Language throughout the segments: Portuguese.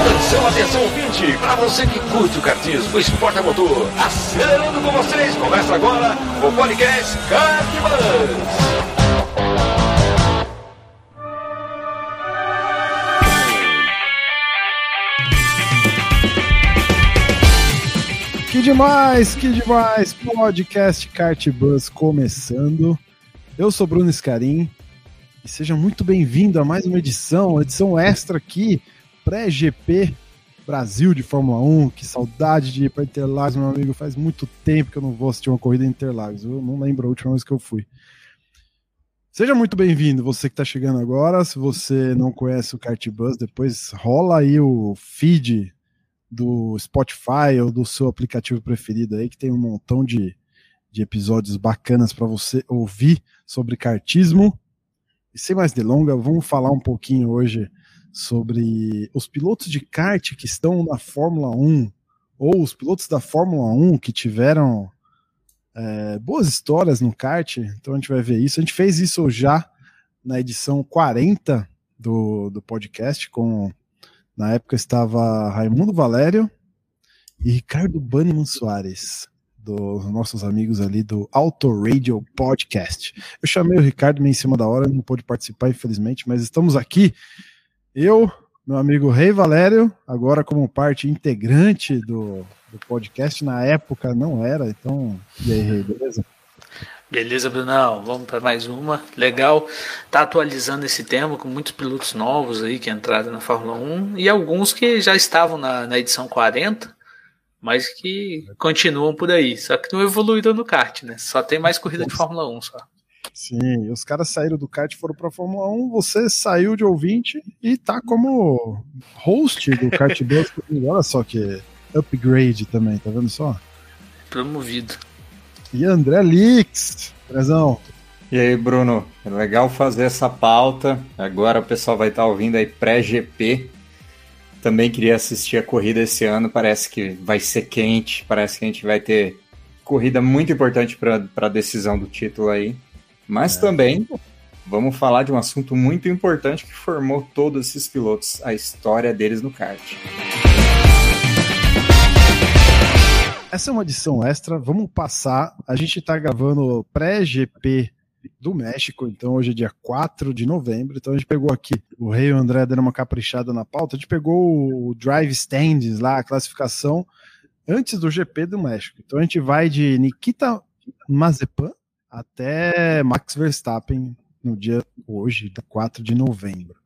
Atenção, atenção, ouvinte! Para você que curte o kartismo, o esporte a motor, acelerando com vocês, começa agora o podcast Kartbus! Que demais, que demais! Podcast Kart Bus começando. Eu sou Bruno Scarim e seja muito bem-vindo a mais uma edição, edição extra aqui, pré-GP Brasil de Fórmula 1. Que saudade de ir para Interlagos, meu amigo. Faz muito tempo que eu não vou assistir uma corrida em Interlagos. Eu não lembro a última vez que eu fui. Seja muito bem-vindo, você que está chegando agora. Se você não conhece o Kart Bus, depois rola aí o feed do Spotify ou do seu aplicativo preferido aí, que tem um montão de, de episódios bacanas para você ouvir sobre kartismo. E sem mais delongas, vamos falar um pouquinho hoje sobre os pilotos de kart que estão na Fórmula 1 ou os pilotos da Fórmula 1 que tiveram é, boas histórias no kart. Então a gente vai ver isso. A gente fez isso já na edição 40 do, do podcast com na época estava Raimundo Valério e Ricardo Banniman Soares, dos nossos amigos ali do Auto Radio Podcast. Eu chamei o Ricardo meio em cima da hora, não pôde participar, infelizmente, mas estamos aqui. Eu, meu amigo Rei Valério, agora como parte integrante do, do podcast, na época não era, então. E aí, Rei, beleza? Beleza, Brunão, vamos para mais uma. Legal, tá atualizando esse tema com muitos pilotos novos aí que entraram na Fórmula 1 e alguns que já estavam na, na edição 40, mas que continuam por aí. Só que não evoluíram no kart, né? Só tem mais corrida de Fórmula 1 só. Sim, os caras saíram do kart e foram para Fórmula 1, você saiu de ouvinte e tá como host do Kart Bus. Olha só que upgrade também, tá vendo só? Promovido e André Lix. Prezão. E aí, Bruno? É legal fazer essa pauta. Agora o pessoal vai estar ouvindo aí pré-GP. Também queria assistir a corrida esse ano. Parece que vai ser quente. Parece que a gente vai ter corrida muito importante para a decisão do título aí. Mas é. também vamos falar de um assunto muito importante que formou todos esses pilotos, a história deles no kart. Essa é uma edição extra, vamos passar. A gente está gravando pré-GP do México, então hoje é dia 4 de novembro. Então a gente pegou aqui, o Rei e o André deram uma caprichada na pauta. A gente pegou o Drive Stands lá, a classificação, antes do GP do México. Então a gente vai de Nikita Mazepan até Max Verstappen no dia hoje, 4 de novembro.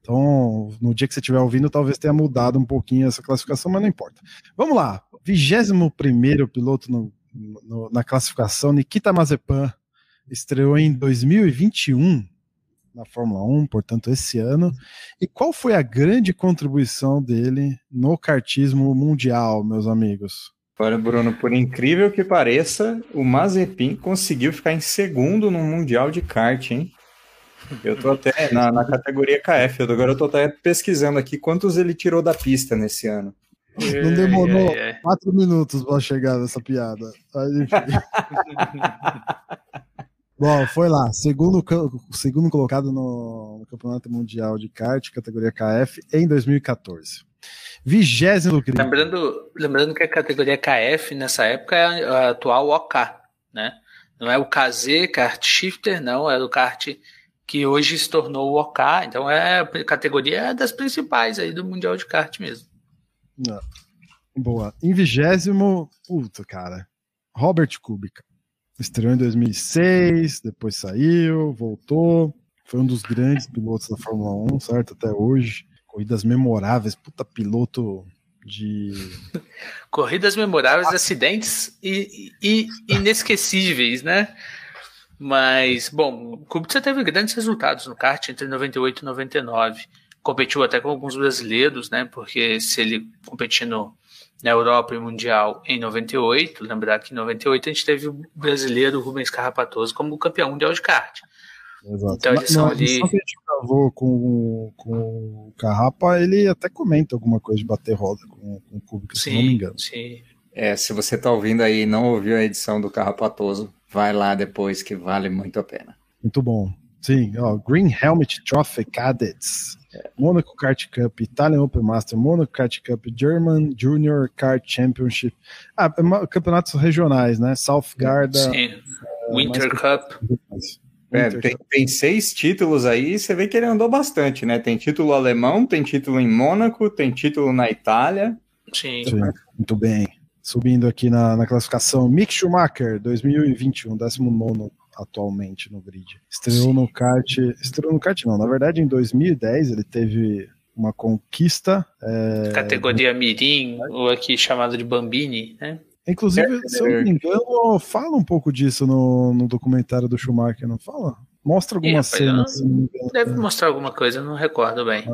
Então, no dia que você estiver ouvindo, talvez tenha mudado um pouquinho essa classificação, mas não importa. Vamos lá. 21 piloto no, no, na classificação, Nikita Mazepan, estreou em 2021 na Fórmula 1, portanto, esse ano. E qual foi a grande contribuição dele no kartismo mundial, meus amigos? Olha, Bruno, por incrível que pareça, o Mazepin conseguiu ficar em segundo no Mundial de kart, hein? Eu tô até na, na categoria KF, agora eu tô até pesquisando aqui quantos ele tirou da pista nesse ano. Não demorou é, é, é. quatro minutos para chegar nessa piada. Bom, foi lá. Segundo, segundo colocado no, Campeonato Mundial de Kart, categoria KF, em 2014. Vigésimo lembrando, lembrando que a categoria KF nessa época é a atual OK, né? Não é o KZ, Kart Shifter, não, é o kart que hoje se tornou o OK. Então é a categoria das principais aí do Mundial de Kart mesmo. Não. Boa. Em vigésimo, puta, cara. Robert Kubica. Estreou em 2006, depois saiu, voltou. Foi um dos grandes pilotos da Fórmula 1, certo? Até hoje. Corridas memoráveis. Puta piloto de. Corridas memoráveis, ah. acidentes e, e, e inesquecíveis, né? Mas, bom, o Kubica teve grandes resultados no kart entre 98 e 99 competiu até com alguns brasileiros, né? Porque se ele competindo na Europa e Mundial em 98, lembrar que em 98 a gente teve o brasileiro Rubens Carrapatoso como campeão mundial de kart. Exato. Então eles são ali. que a gente gravou com, com o Carrapa, ele até comenta alguma coisa de bater roda com, com o público, sim, se não me engano. Sim. É, se você tá ouvindo aí e não ouviu a edição do Carrapatoso, vai lá depois que vale muito a pena. Muito bom. Sim, ó, Green Helmet Trophy Cadets, Monaco Kart Cup, Italian Open Master, Monaco Kart Cup, German Junior Kart Championship. Ah, campeonatos regionais, né? South Garda. Sim. Winter Cup. É, tem, tem, seis títulos aí, você vê que ele andou bastante, né? Tem título alemão, tem título em Mônaco, tem título na Itália. Sim. Sim muito bem. Subindo aqui na, na classificação, Mick Schumacher, 2021, 19 atualmente no grid. Estreou Sim. no kart. Estreou no kart, não. Na verdade, em 2010 ele teve uma conquista. É... Categoria Mirim, ou aqui chamado de Bambini, né? Inclusive, é, se eu não me engano, fala um pouco disso no, no documentário do Schumacher, não fala? Mostra alguma cena. Assim, deve mostrar alguma coisa, não recordo bem.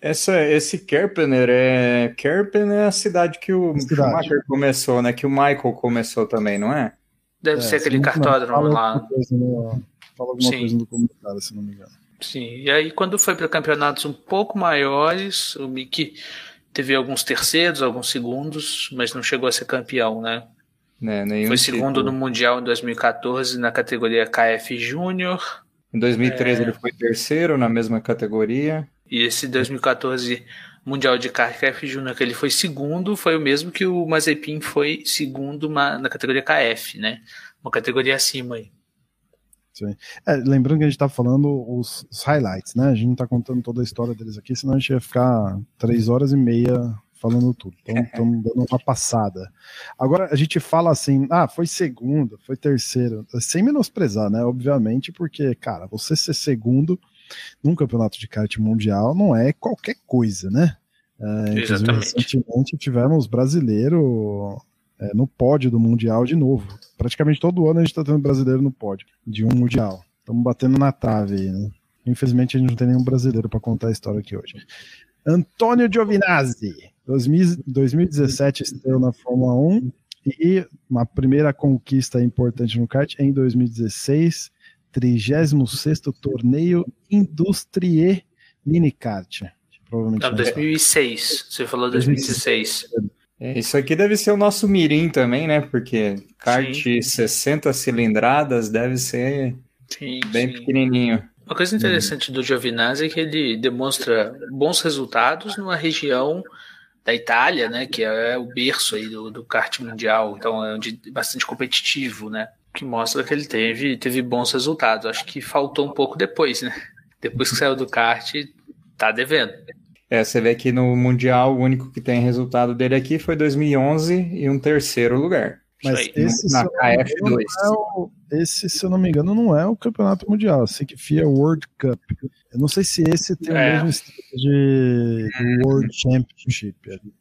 Essa, esse Kerpener é. Kerpen é a cidade que o cidade. Schumacher começou, né? Que o Michael começou também, não é? Deve é, ser aquele cartódromo lá. Coisa, né? Fala alguma Sim. coisa no documentário, se não me engano. Sim, e aí quando foi para campeonatos um pouco maiores, o Mickey teve alguns terceiros, alguns segundos, mas não chegou a ser campeão, né? É, Foi segundo tipo... no Mundial em 2014 na categoria KF Júnior. Em 2013 é... ele foi terceiro na mesma categoria. E esse 2014 Mundial de KF Júnior que ele foi segundo foi o mesmo que o Mazepin foi segundo na categoria KF, né? Uma categoria acima aí. Sim. É, lembrando que a gente está falando os, os, highlights, né? A gente não está contando toda a história deles aqui, senão a gente ia ficar três horas e meia falando tudo. Então, estamos dando uma passada. Agora, a gente fala assim, ah, foi segundo, foi terceiro, sem menosprezar, né? Obviamente, porque, cara, você ser segundo num campeonato de kart mundial não é qualquer coisa, né? É, Exatamente. Recentemente tivemos brasileiro é, no pódio do Mundial de novo. Praticamente todo ano a gente está tendo brasileiro no pódio de um Mundial. Estamos batendo na trave aí, né? Infelizmente a gente não tem nenhum brasileiro para contar a história aqui hoje. Antônio Giovinazzi, 2017 estreou na Fórmula 1 e uma primeira conquista importante no kart em 2016, 36 torneio Industrie Minicart. Provavelmente não, 2006. Você falou 2016. 2016. É, isso aqui deve ser o nosso mirim também, né? Porque kart sim. 60 cilindradas deve ser sim, bem sim. pequenininho. Uma coisa interessante do Giovinazzi é que ele demonstra bons resultados numa região da Itália, né, que é o berço aí do, do kart mundial, então é onde bastante competitivo, né, que mostra que ele teve, teve bons resultados. Acho que faltou um pouco depois, né? Depois que saiu do kart, tá devendo. É, você vê que no Mundial o único que tem resultado dele aqui foi 2011 e um terceiro lugar. Mas esse, na KF2. É o, esse, se eu não me engano, não é o campeonato mundial. Sei que FIA World Cup. Eu não sei se esse tem é. o mesmo estilo de, de World Championship.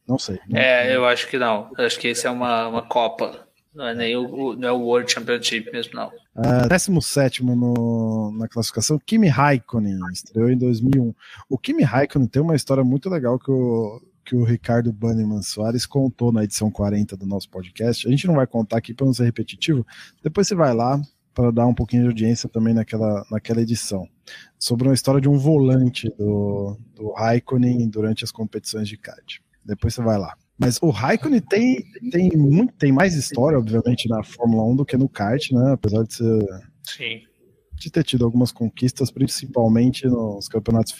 Não sei. Não é, eu acho que não. Eu acho que esse é uma, uma Copa. Não é nem o, não é o World Championship mesmo, não. Uh, 17 no, na classificação, Kimi Raikkonen, estreou em 2001. O Kimi Raikkonen tem uma história muito legal que o, que o Ricardo Bannerman Soares contou na edição 40 do nosso podcast. A gente não vai contar aqui para não ser repetitivo, depois você vai lá para dar um pouquinho de audiência também naquela, naquela edição. Sobre uma história de um volante do, do Raikkonen durante as competições de kart. Depois você vai lá. Mas o Raikkonen tem, tem, muito, tem mais história, obviamente, na Fórmula 1 do que no kart, né? Apesar de ser. Sim. De ter tido algumas conquistas, principalmente nos campeonatos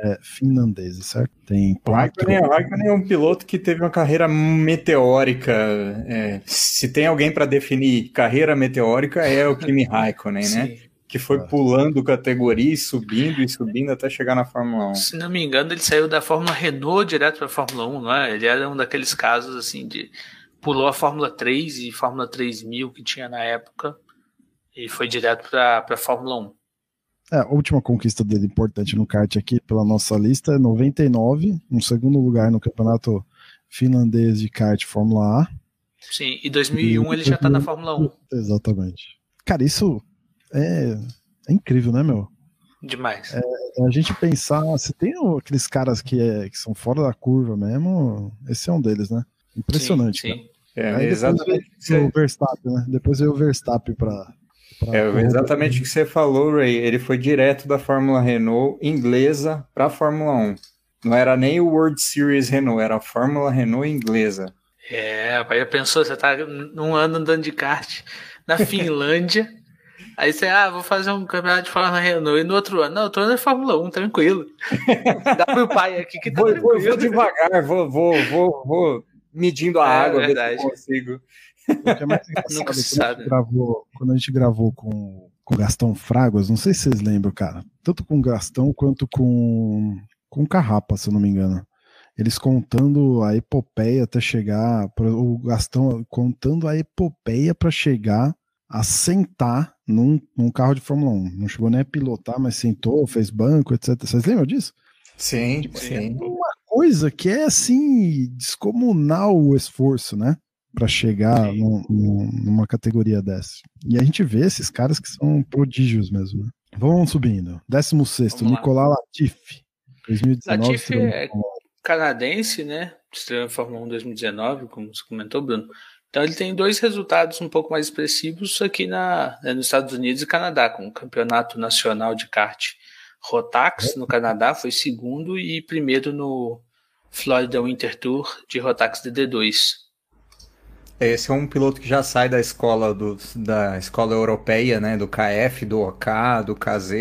é, finlandeses, certo? Tem o Raikkonen, o Raikkonen é um piloto que teve uma carreira meteórica. É, se tem alguém para definir carreira meteórica, é o Kimi Raikkonen, né? Sim que foi pulando categoria e subindo e subindo até chegar na Fórmula 1. Se não me engano, ele saiu da Fórmula Renault direto para a Fórmula 1, não é? Ele era um daqueles casos assim de pulou a Fórmula 3 e Fórmula 3000 que tinha na época e foi direto para a Fórmula 1. É, a última conquista dele importante no kart aqui pela nossa lista é 99, um segundo lugar no campeonato finlandês de kart Fórmula A. Sim, e 2001 e ele já está na Fórmula 1. Exatamente. Cara, isso é, é incrível, né, meu? Demais. É, a gente pensar, se tem aqueles caras que, é, que são fora da curva mesmo, esse é um deles, né? Impressionante. Sim, sim. É, exatamente. O Verstappen, né? Depois veio o Verstappen para é exatamente o que você falou, Ray. Ele foi direto da Fórmula Renault inglesa para a Fórmula 1. Não era nem o World Series Renault, era a Fórmula Renault inglesa. É, pai, já pensou, você tá um ano andando de kart na Finlândia, aí você, ah, vou fazer um campeonato de Fórmula Renault, e no outro ano, não, eu tô andando de Fórmula 1, tranquilo. Dá pro pai aqui que tá vou, tranquilo. Vou, vou devagar, vou, vou, vou, vou medindo a É, água, ver se verdade. eu consigo. O que é mais engraçado, Nunca se quando, a sabe. gente gravou, quando a gente gravou com, com o Gastão Fraguas, não sei se vocês lembram, cara, tanto com o Gastão quanto com, com o Carrapa, se eu não me engano. Eles contando a epopeia até chegar, o Gastão contando a epopeia para chegar a sentar num, num carro de Fórmula 1. Não chegou nem a pilotar, mas sentou, fez banco, etc. Vocês lembram disso? Sim, Sim. sim. uma coisa que é assim descomunal o esforço, né? Pra chegar Sim. num- num- numa categoria dessa. E a gente vê esses caras que são prodígios mesmo. Né? Vamos subindo. 16, Vamos lá. Nicolas Latifi. 2019. Latifi é- Fórmula 1. canadense, né? Estreou em Fórmula 1 2019, como você comentou, Bruno. Então ele tem dois resultados um pouco mais expressivos aqui na, né, nos Estados Unidos e Canadá, com o Campeonato Nacional de Kart Rotax no Canadá, foi segundo e primeiro no Florida Winter Tour de Rotax DD2. Esse é um piloto que já sai da escola do, da escola europeia, né? Do KF, do OK, do KZ.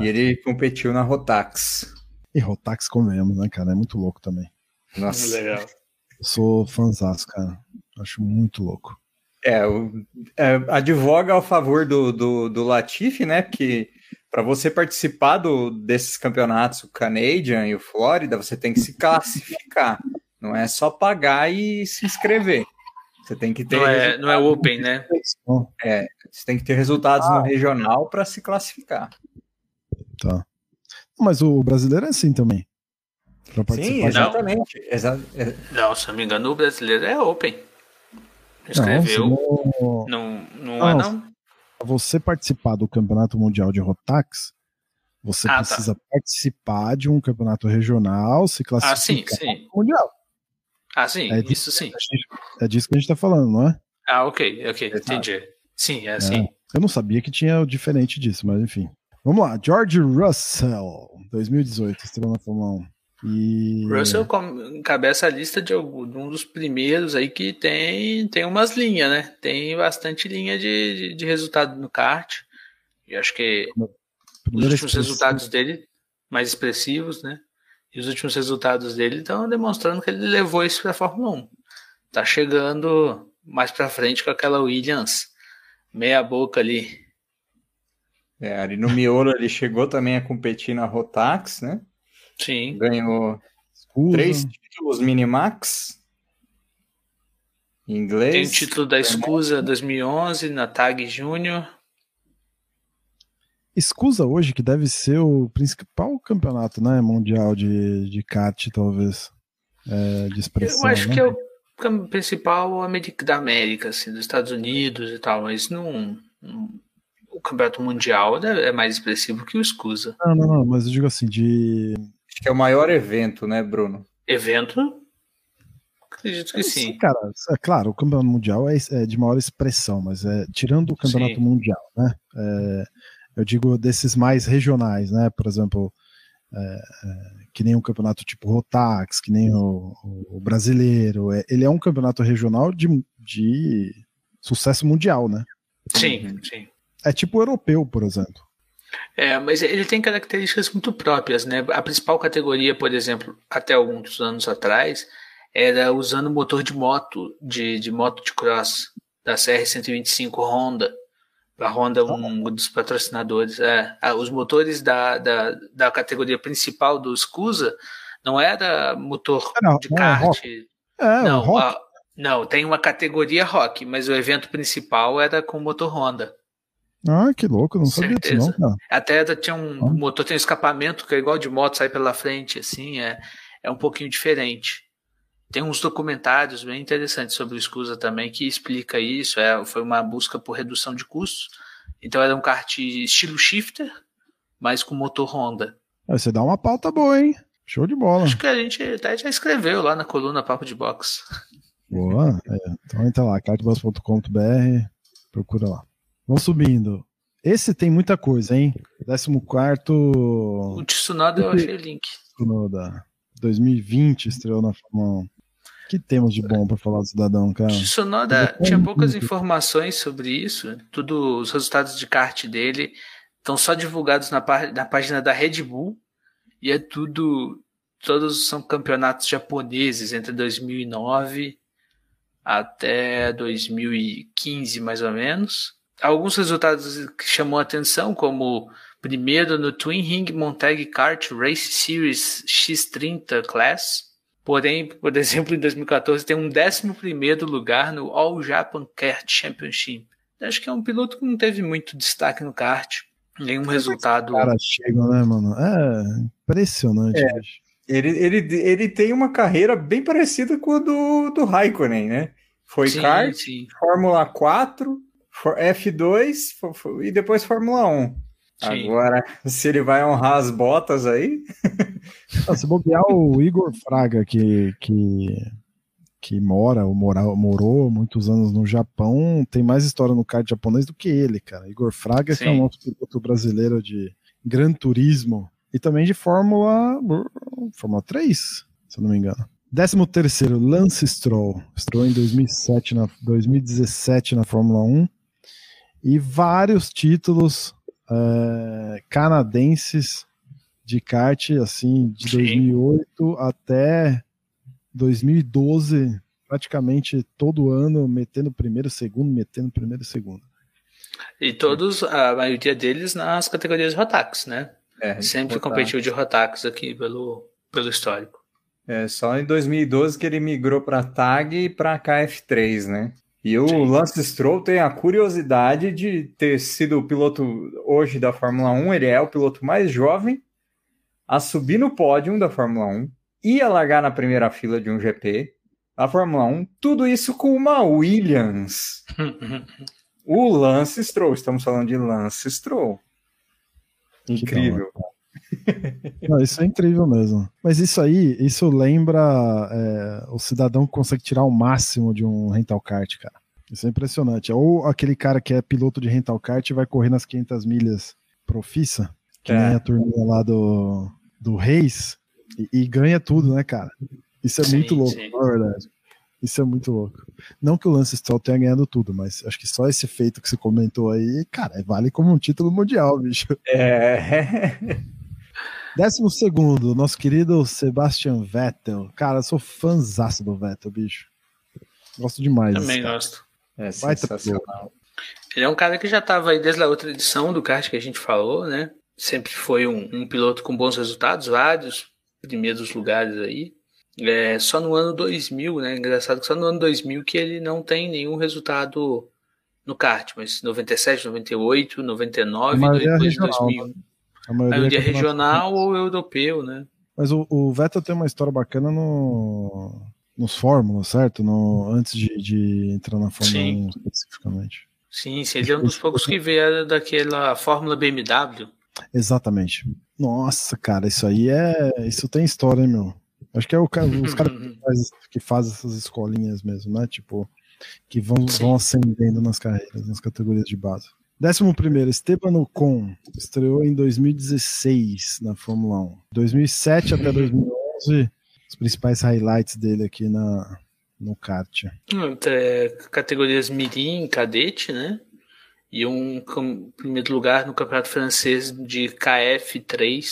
E ele competiu na Rotax. E Rotax comemos, né, cara? É muito louco também. Nossa. Legal. Eu sou fãzaço, cara. Acho muito louco. É, o, é, advoga a favor do, do, do Latifi, né? Porque para você participar do, desses campeonatos, o Canadian e o Florida, você tem que se classificar. Não é só pagar e se inscrever. Você tem que ter, Não é, não é Open, né? Bom, você tem que ter resultados no regional para se classificar. tá. Mas o brasileiro é assim também. Pra Sim, exatamente. Exa é- Não, se não me engano, o brasileiro é Open. Não, Escreveu. senão- Não, não, Não, é, não? Pra você participar do Campeonato Mundial de Rotax, você Ah, tá. precisa participar de um campeonato regional, se classificar Ah, sim, sim. Mundial. Ah, sim, É isso sim. Gente- É disso que a gente tá falando, não é? Ah, ok, ok, entendi. Sim, é assim. Eu não sabia que tinha diferente disso, mas enfim. Vamos lá, George Russell, 2018, estreou na Fórmula 1. E... Russell encabeça a lista de algum de um dos primeiros aí que tem, tem umas linhas, né? Tem bastante linha de, de, de resultado no kart. E acho que os primeira últimos expressão- resultados dele, mais expressivos, né? E os últimos resultados dele estão demonstrando que ele levou isso para a Fórmula 1. Tá chegando mais para frente com aquela Williams meia boca ali. é, ali no miolo ele chegou também a competir na Rotax, né? Sim. Ganhou Escusa. três títulos Minimax. Em inglês. Tem o título da Escusa 2011 na Tag Júnior. Escusa hoje, que deve ser o principal campeonato né, mundial de, de kart, talvez. É, de expressão. Eu acho né? que é o principal da América, assim, dos Estados Unidos e tal, mas não, não- o campeonato mundial é é mais expressivo que o Escusa. Não, não, não, mas eu digo assim, de. Acho que é o maior evento, né, Bruno? Evento? Acredito que Sim, sim. cara, é claro, o campeonato mundial é, é de maior expressão, mas é tirando o campeonato Sim. mundial, né? é, eu digo desses mais regionais, né? Por exemplo, é, é, que nem um campeonato tipo Rotax, que nem o, o brasileiro. é, ele é um campeonato regional de, de sucesso mundial, né? Sim, sim. É tipo o europeu, por exemplo. É, mas ele tem características muito próprias, né? A principal categoria, por exemplo, até alguns anos atrás, era usando motor de moto, de, de moto de cross, da CR125 Honda. A Honda, um dos patrocinadores. É, Ah, os motores da, da, da categoria principal do Scusa não era motor Era- de não, kart. rock. É, Não, a- não, tem uma categoria rock, mas o evento principal era com motor Honda. Ah, que louco, não sabia disso, não, cara. Até tinha um Ah. motor tem um escapamento que é igual de moto, sai pela frente, assim, é, é um pouquinho diferente. Tem uns documentários bem interessantes sobre o Scusa também que explica isso. É, foi uma busca por redução de custos. Então era um kart estilo shifter, mas com motor Honda. Você dá uma pauta boa, hein? Show de bola. Acho que a gente até já escreveu lá na coluna Papo de Box. Boa. É, então entra lá, cartbus.com.br, procura lá. Vamos subindo. Esse tem muita coisa, hein? 14 O Tsunoda eu achei o link. no da 2020 estreou na Fórmula 1. que temos de bom para falar do cidadão, cara? Sonoda tinha poucas informações sobre isso. Tudo, os resultados de kart dele estão só divulgados na, na página da Red Bull e é tudo. Todos são campeonatos japoneses entre 2009 até 2015, mais ou menos. Alguns resultados que chamou a atenção, como primeiro no Twin Ring Montag Kart Race Series X30 Class. Porém, por exemplo, em 2014 tem um 11 lugar no All Japan Kart Championship. Acho que é um piloto que não teve muito destaque no kart, nenhum resultado. Cara, chegam, né, mano? É impressionante. É. Ele, ele, ele tem uma carreira bem parecida com a do, do Raikkonen, né? Foi sim, kart, sim. Fórmula 4, F2 e depois Fórmula 1. Sim. Agora, se ele vai honrar as botas aí. Se bobear o Igor Fraga, que, que, que mora, ou mora, morou muitos anos no Japão, tem mais história no kart japonês do que ele, cara. Igor Fraga, Sim. que é um outro piloto brasileiro de Gran Turismo e também de Fórmula, Fórmula 3, se eu não me engano. 13 terceiro, Lance Stroll. Stroll em 2007 na, 2017 na Fórmula 1. E vários títulos é, canadenses de kart, assim, de Sim. 2008 até 2012, praticamente todo ano, metendo primeiro, segundo, metendo primeiro, segundo. E todos, a maioria deles nas categorias Rotax, né? É, Sempre Rotax. competiu de Rotax aqui pelo, pelo histórico. É, só em 2012 que ele migrou para TAG e para KF3, né? E o Sim. Lance Stroll tem a curiosidade de ter sido o piloto hoje da Fórmula 1. Ele é o piloto mais jovem a subir no pódio da Fórmula 1 e a largar na primeira fila de um GP da Fórmula 1. Tudo isso com uma Williams. o Lance Stroll. Estamos falando de Lance Stroll. Incrível. Não, isso é incrível mesmo. Mas isso aí, isso lembra é, o cidadão que consegue tirar o máximo de um rental kart, cara. Isso é impressionante. Ou aquele cara que é piloto de rental kart e vai correr nas 500 milhas profissa, que é. nem a turminha lá do, do Reis, e, e ganha tudo, né, cara? Isso é sim, muito louco, sim. na verdade. Isso é muito louco. Não que o Lance Stroll tenha ganhado tudo, mas acho que só esse feito que você comentou aí, cara, vale como um título mundial, bicho. É. Décimo segundo, nosso querido Sebastian Vettel. Cara, eu sou fãzaço do Vettel, bicho. Gosto demais. Também gosto. É sensacional. Ele é um cara que já estava aí desde a outra edição do kart que a gente falou, né? Sempre foi um, um piloto com bons resultados, vários primeiros lugares aí. É, só no ano 2000, né? Engraçado que só no ano 2000 que ele não tem nenhum resultado no kart, mas 97, 98, 99 e depois 2001. Né? A maioria, a maioria é regional ou europeu, né? Mas o, o, Vettel tem uma história bacana no, nos Fórmulas, certo? No, antes de, de entrar na Fórmula sim. 1 especificamente. Sim, ele é um dos poucos que veio daquela Fórmula BMW. Exatamente. Nossa, cara, isso aí é. Isso tem história, hein, meu? Acho que é o, os caras que fazem essas escolinhas mesmo, né? Tipo, que vão, vão ascendendo nas carreiras, nas categorias de base. Décimo primeiro, Esteban Ocon estreou em 2016 na Fórmula 1. 2007 até 2011, os principais highlights dele aqui na, no kart. É, categorias Mirim, cadete, né? E um primeiro lugar no campeonato francês de KF3,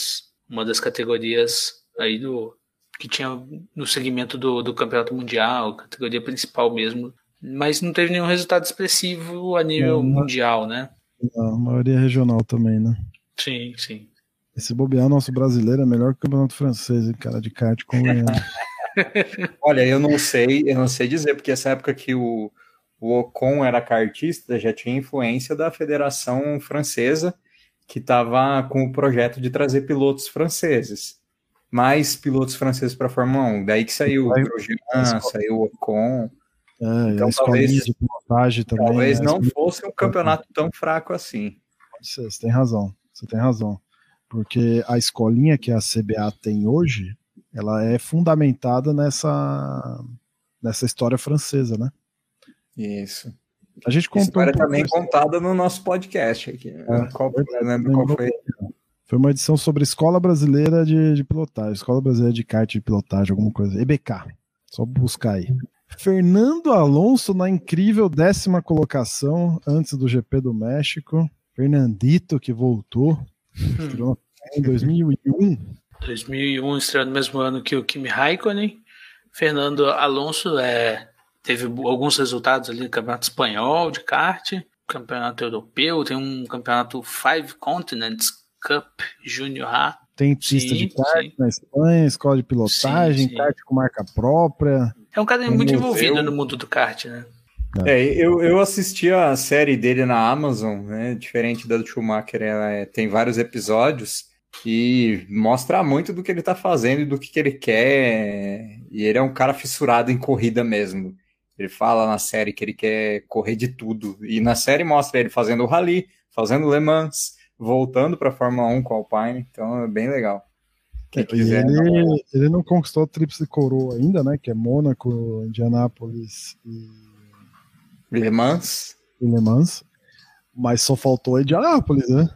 uma das categorias aí do que tinha no segmento do, do campeonato mundial, categoria principal mesmo mas não teve nenhum resultado expressivo a nível não, mundial, né? A maioria regional também, né? Sim, sim. Esse bobear nosso brasileiro é melhor que o campeonato francês, cara de kart com Olha, eu não sei, eu não sei dizer, porque essa época que o, o Ocon era kartista, já tinha influência da Federação Francesa, que estava com o projeto de trazer pilotos franceses. Mais pilotos franceses para a Fórmula 1. Daí que saiu o Grosjean, saiu o Ocon. É, então, talvez, de pilotagem também. Talvez né? não fosse um campeonato tão fraco assim. Você, você tem razão, você tem razão. Porque a escolinha que a CBA tem hoje, ela é fundamentada nessa, nessa história francesa, né? Isso. A gente contou história um também contada no nosso podcast aqui. Né? É, qual, lembro qual foi? Foi uma edição sobre Escola Brasileira de, de Pilotagem, Escola Brasileira de Kart de Pilotagem, alguma coisa. EBK. Só buscar aí. Fernando Alonso na incrível décima colocação antes do GP do México. Fernandito que voltou. Hum. Em 2001. 2001, estreou no mesmo ano que o Kimi Raikkonen. Fernando Alonso é, teve alguns resultados ali no Campeonato Espanhol de kart, Campeonato Europeu, tem um campeonato Five Continents Cup Junior A. Tem pista sim, de kart sim. na Espanha, escola de pilotagem, sim, kart com marca própria. É um cara muito envolvido no mundo do kart, né? É, eu, eu assisti a série dele na Amazon, né? Diferente da do Schumacher, ela é, tem vários episódios e mostra muito do que ele tá fazendo e do que, que ele quer. E ele é um cara fissurado em corrida mesmo. Ele fala na série que ele quer correr de tudo. E na série mostra ele fazendo o Rally, fazendo Le Mans, voltando para Fórmula 1 com o Alpine. Então é bem legal. Quem quiser, ele, não... ele não conquistou a tríplice coroa ainda, né? Que é Mônaco, Indianápolis e. Le Mans. E Le Mans. Mas só faltou Indianápolis, né?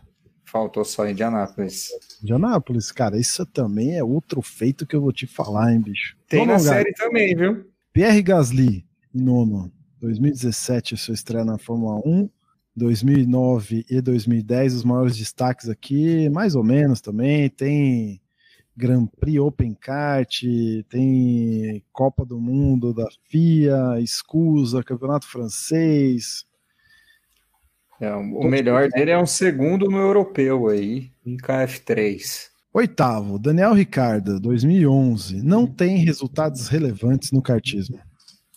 Faltou só Indianápolis. Indianápolis, cara, isso também é outro feito que eu vou te falar, hein, bicho. Tem Vamos na série também, viu? Pierre Gasly, nono. 2017, sua estreia na Fórmula 1. 2009 e 2010, os maiores destaques aqui, mais ou menos também. Tem Grand Prix Open Kart, tem Copa do Mundo da FIA, Escusa, Campeonato Francês. É, o melhor dele é um segundo no europeu aí, em KF3. Oitavo, Daniel Ricardo, 2011. Não tem resultados relevantes no kartismo.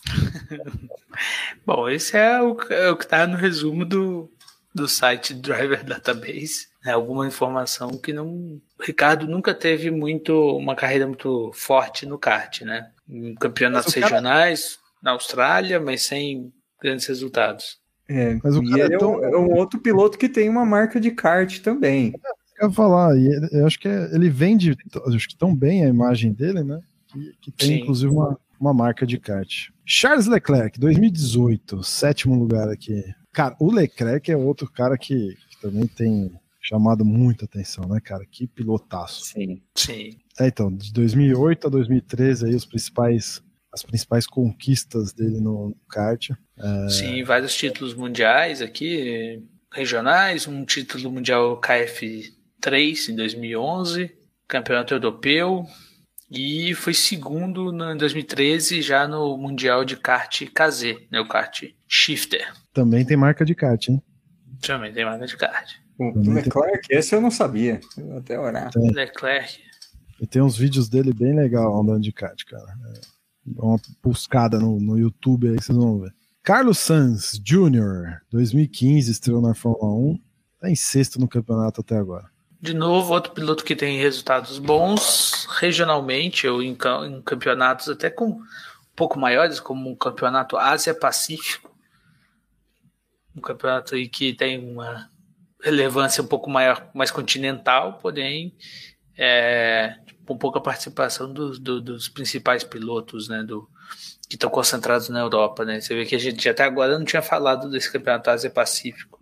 Bom, esse é o, é o que está no resumo do, do site Driver Database. É alguma informação que não. O Ricardo nunca teve muito uma carreira muito forte no kart, né? Em campeonatos regionais, cara... na Austrália, mas sem grandes resultados. É, mas o cara é, tão... é, um, outro piloto que tem uma marca de kart também. É, eu falar, eu acho que é, ele vende acho que tão bem a imagem dele, né? Que, que tem Sim. inclusive uma, uma marca de kart. Charles Leclerc, 2018, sétimo lugar aqui. Cara, o Leclerc é outro cara que, que também tem chamado muita atenção, né, cara? Que pilotaço. Sim, sim. É, então, de 2008 a 2013 aí os principais as principais conquistas dele no kart. É... Sim, vários títulos mundiais aqui, regionais, um título mundial KF3 em 2011, campeonato europeu, e foi segundo em 2013 já no Mundial de Kart KZ, né, o kart Shifter. Também tem marca de kart, hein? Também tem marca de kart. O Leclerc, esse eu não sabia. Eu até orar. Tem. Leclerc. E tem uns vídeos dele bem legal andando de kart, cara. É, dá uma buscada no, no YouTube aí vocês vão ver. Carlos Sanz Jr., 2015, estreou na Fórmula 1. Tá em sexto no campeonato até agora. De novo, outro piloto que tem resultados bons regionalmente ou em, em campeonatos até com um pouco maiores, como o um campeonato Ásia-Pacífico. Um campeonato aí que tem uma relevância um pouco maior, mais continental, porém é, com pouca participação do, do, dos principais pilotos, né, do, que estão concentrados na Europa, né? Você vê que a gente até agora não tinha falado desse campeonato Ásia-Pacífico,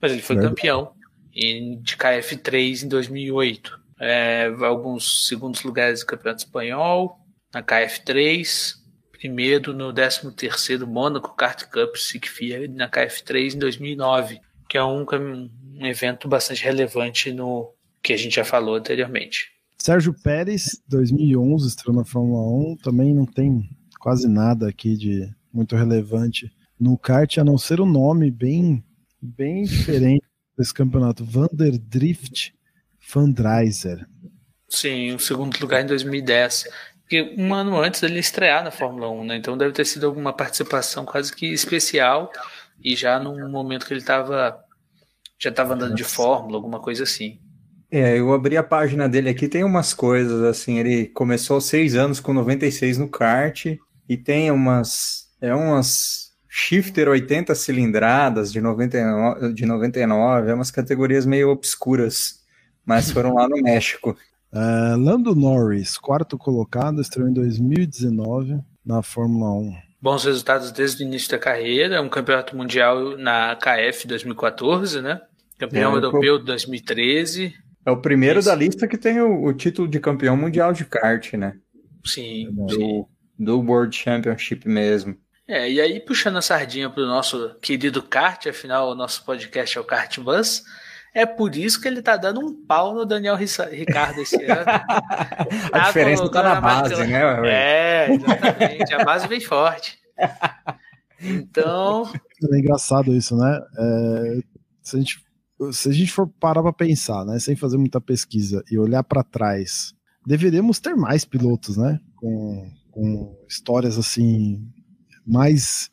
mas ele foi é. campeão de KF3 em 2008. É, alguns segundos lugares do Campeonato Espanhol, na KF3, primeiro no 13º Mônaco Kart Cup Sigfia na KF3 em 2009, que é um, um evento bastante relevante no que a gente já falou anteriormente. Sérgio Pérez, 2011, estreou na Fórmula 1, também não tem quase nada aqui de muito relevante no kart, a não ser o um nome bem, bem diferente desse campeonato, Vanderdrift Fundraiser. Sim, o segundo lugar em 2010. Porque um ano antes ele estrear na Fórmula 1, né? Então deve ter sido alguma participação quase que especial e já num momento que ele estava já estava andando de Fórmula, alguma coisa assim. É, eu abri a página dele aqui, tem umas coisas assim, ele começou seis anos com 96 no kart e tem umas é umas Shifter 80 cilindradas de 99, de 99, é umas categorias meio obscuras, mas foram lá no México. Uh, Lando Norris, quarto colocado, estreou em 2019 na Fórmula 1. Bons resultados desde o início da carreira, um campeonato mundial na KF 2014, né? Campeão é, europeu de 2013. É o primeiro Isso. da lista que tem o, o, título de campeão mundial de kart, né? Sim, do, sim. do World Championship mesmo. É, e aí puxando a sardinha para o nosso querido kart, afinal o nosso podcast é o Kart Bus, é por isso que ele tá dando um pau no Daniel Ricardo esse ano. a tá diferença tá na base, né? É, exatamente. A base vem forte. Então. É engraçado isso, né? É, se, a gente, se a gente for parar para pensar, né? Sem fazer muita pesquisa e olhar para trás, deveríamos ter mais pilotos, né? Com, com histórias assim, mais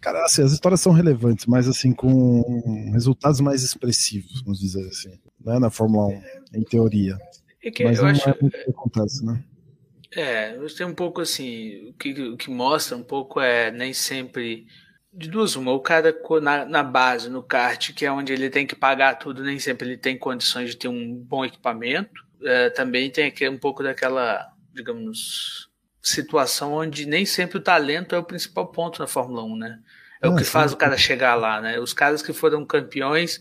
Cara, assim, as histórias são relevantes, mas assim, com resultados mais expressivos, vamos dizer assim, né, na Fórmula 1, em teoria. É que mas eu não acho, é muito que acontece, né? É, tem um pouco assim, o que, o que mostra um pouco é nem sempre de duas uma, o cara na, na base, no kart, que é onde ele tem que pagar tudo, nem sempre ele tem condições de ter um bom equipamento. É, também tem aqui um pouco daquela, digamos, situação onde nem sempre o talento é o principal ponto na Fórmula 1, né? É ah, o que sim. faz o cara chegar lá, né? Os caras que foram campeões,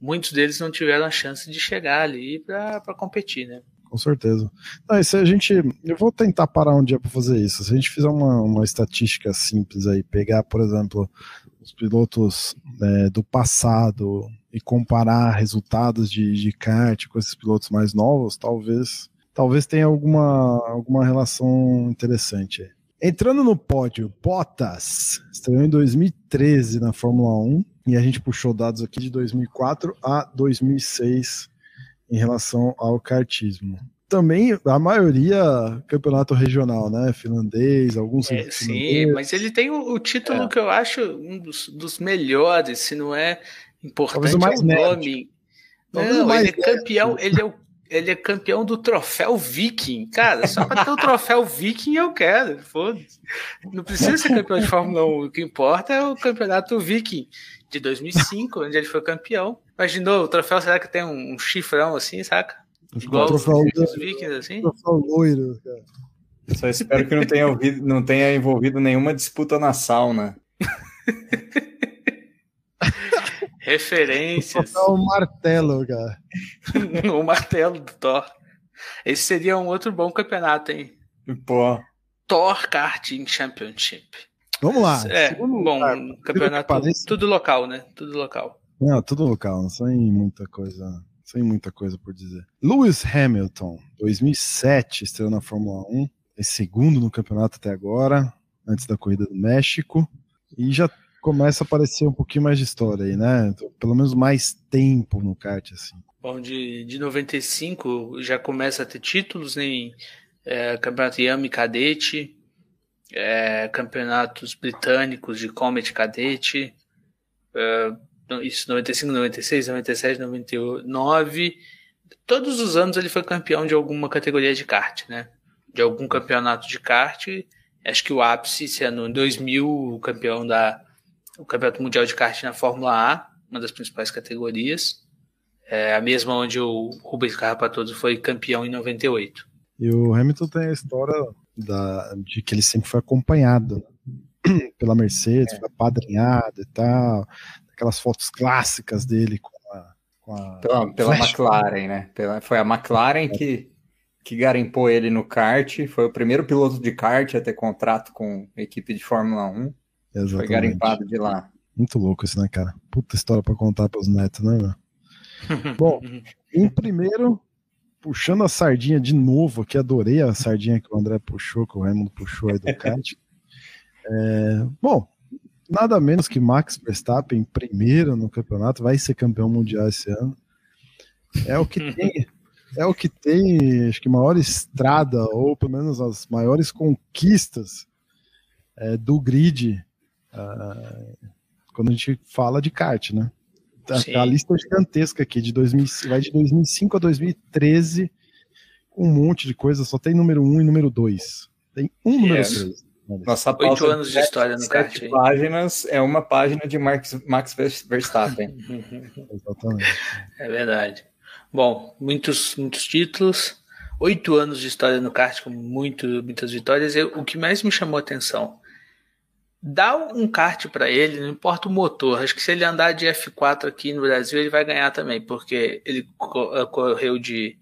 muitos deles não tiveram a chance de chegar ali para competir, né? Com certeza. Não, isso a gente, eu vou tentar parar um dia para fazer isso. Se a gente fizer uma, uma estatística simples aí, pegar, por exemplo, os pilotos né, do passado e comparar resultados de, de kart com esses pilotos mais novos, talvez talvez tenha alguma, alguma relação interessante. Entrando no pódio, Bottas estreou em 2013 na Fórmula 1 e a gente puxou dados aqui de 2004 a 2006 em relação ao kartismo. Também a maioria campeonato regional, né? Finlandês, alguns. É, sim, mas ele tem o, o título é. que eu acho um dos, dos, melhores, se não é importante, Talvez o mais é o nome. Não, ele é campeão, ele é o ele é campeão do troféu Viking. Cara, só pra ter o troféu Viking eu quero. Foda-se. Não precisa ser campeão de Fórmula 1. O que importa é o campeonato Viking de 2005, onde ele foi campeão. Imaginou o troféu, será que tem um, chifrão assim, saca? Igual os, os Vikings, assim? Troféu loiro, cara. Só espero que não tenha, ouvido, não tenha envolvido nenhuma disputa na sauna. Referências. o martelo, cara. o martelo do Thor. Esse seria um outro bom campeonato, hein? Pô. Thor Karting Championship. Vamos lá. É, bom, campeonato tudo local, né? Tudo local. Não, tudo local, sem muita coisa, sem muita coisa por dizer. Lewis Hamilton, 2007, estreou na Fórmula 1, é segundo no campeonato até agora, antes da corrida do México, e já começa a aparecer um pouquinho mais de história aí, né? Pelo menos mais tempo no kart, assim. Bom, de, de 95 já começa a ter títulos né, em é, Campeonato Yami Cadete, é, campeonatos britânicos de Comet Cadete, é, isso 95, 96, 97, 99. Todos os anos ele foi campeão de alguma categoria de kart, né? De algum campeonato de kart. Acho que o ápice, sendo em 2000, campeão da o Campeonato Mundial de Kart na Fórmula A, uma das principais categorias. É a mesma onde o Rubens Carrapatoso foi campeão em 98. E o Hamilton tem a história da, de que ele sempre foi acompanhado né? pela Mercedes, é. foi apadrinhado e tal. Aquelas fotos clássicas dele com a. Com a pela, pela McLaren, né? Pela, foi a McLaren é. que, que garimpou ele no kart. Foi o primeiro piloto de kart a ter contrato com a equipe de Fórmula 1. Exatamente. Foi garimpado de lá. Muito louco isso, né, cara? Puta história para contar pros netos, né, meu? Bom, em primeiro, puxando a sardinha de novo, que adorei a sardinha que o André puxou, que o Raimundo puxou aí do kart. É, bom, nada menos que Max Verstappen, primeiro no campeonato, vai ser campeão mundial esse ano. É o que tem, é o que tem, acho que maior estrada, ou pelo menos as maiores conquistas é, do grid uh, quando a gente fala de kart, né? A, a, lista é gigantesca aqui, de 2000, vai de 2005 a 2013, um monte de coisa, só tem número 1 e número 2. Tem um número 3. Nossa Oito anos de história no kart. Páginas é uma página de Max, Max Verstappen. Exatamente. É verdade. Bom, muitos, muitos títulos, oito anos de história no kart com muito, muitas vitórias. Eu, o que mais me chamou a atenção dá um kart para ele, não importa o motor. Acho que se ele andar de F4 aqui no Brasil, ele vai ganhar também, porque ele eh, correu de,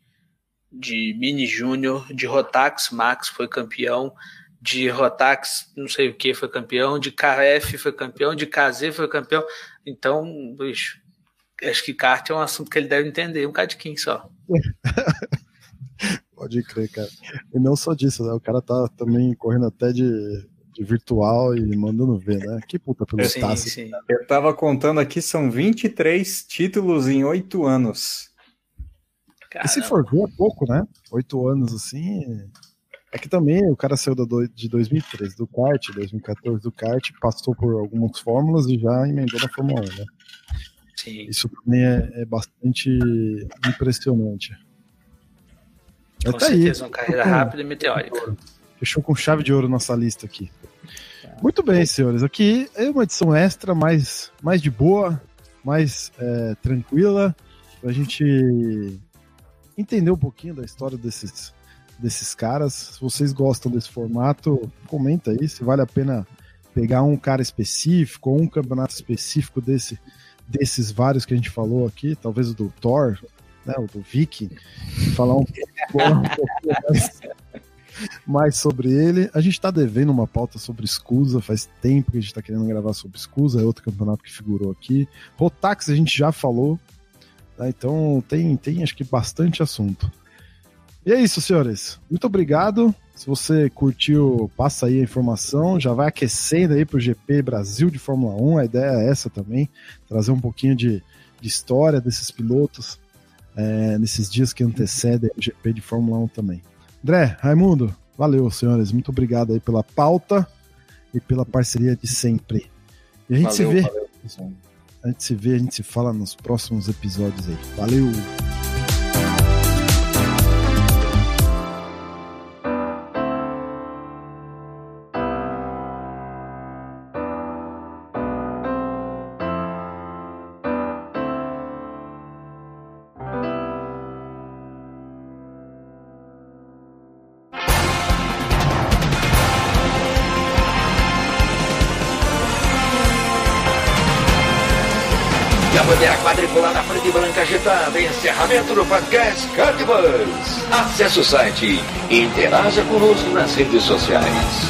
de Mini Júnior, de Rotax Max, foi campeão, de Rotax, não sei o que, foi campeão, de KF foi campeão, de KZ foi campeão. Então, bicho, acho que kart é um assunto que ele deve entender um cadinho só. Pode crer, cara. E não só disso, né? O cara tá também correndo até de, de virtual e mandando ver, né? Que puta pelo sim, sim. Eu tava contando aqui, são 23 títulos em 8 anos. Caramba. E se for ver, é pouco, né? 8 anos assim. É que também o cara saiu de 2013 do kart, 2014 do kart, passou por algumas fórmulas e já emendou na Fórmula 1, né? Sim. Isso também é, é bastante impressionante. Com tá certeza, aí. uma carreira rápida e meteórica. Fechou com chave de ouro nossa lista aqui. Muito bem, senhores. Aqui é uma edição extra, mais, mais de boa, mais é, tranquila, pra gente entender um pouquinho da história desses, desses caras. Se vocês gostam desse formato, comenta aí se vale a pena pegar um cara específico ou um campeonato específico desse desses vários que a gente falou aqui, talvez o do Thor, né, o do Viking, falar um, pouco mais, mais, sobre ele. A gente está devendo uma pauta sobre Escusa, faz tempo que a gente está querendo gravar sobre Escusa, é outro campeonato que figurou aqui. Rotax a gente já falou, né, então tem, tem acho que bastante assunto. E é isso, senhores. Muito obrigado. Se você curtiu, passa aí a informação, já vai aquecendo aí para o GP Brasil de Fórmula 1. A ideia é essa também, trazer um pouquinho de, de história desses pilotos é, nesses dias que antecedem o GP de Fórmula 1 também. André, Raimundo, valeu, senhores. Muito obrigado aí pela pauta e pela parceria de sempre. E a gente valeu, se vê. Valeu, a gente se vê, a gente se fala nos próximos episódios aí. Valeu! Podcast Cardbus. Acesse o site e interaja conosco nas redes sociais.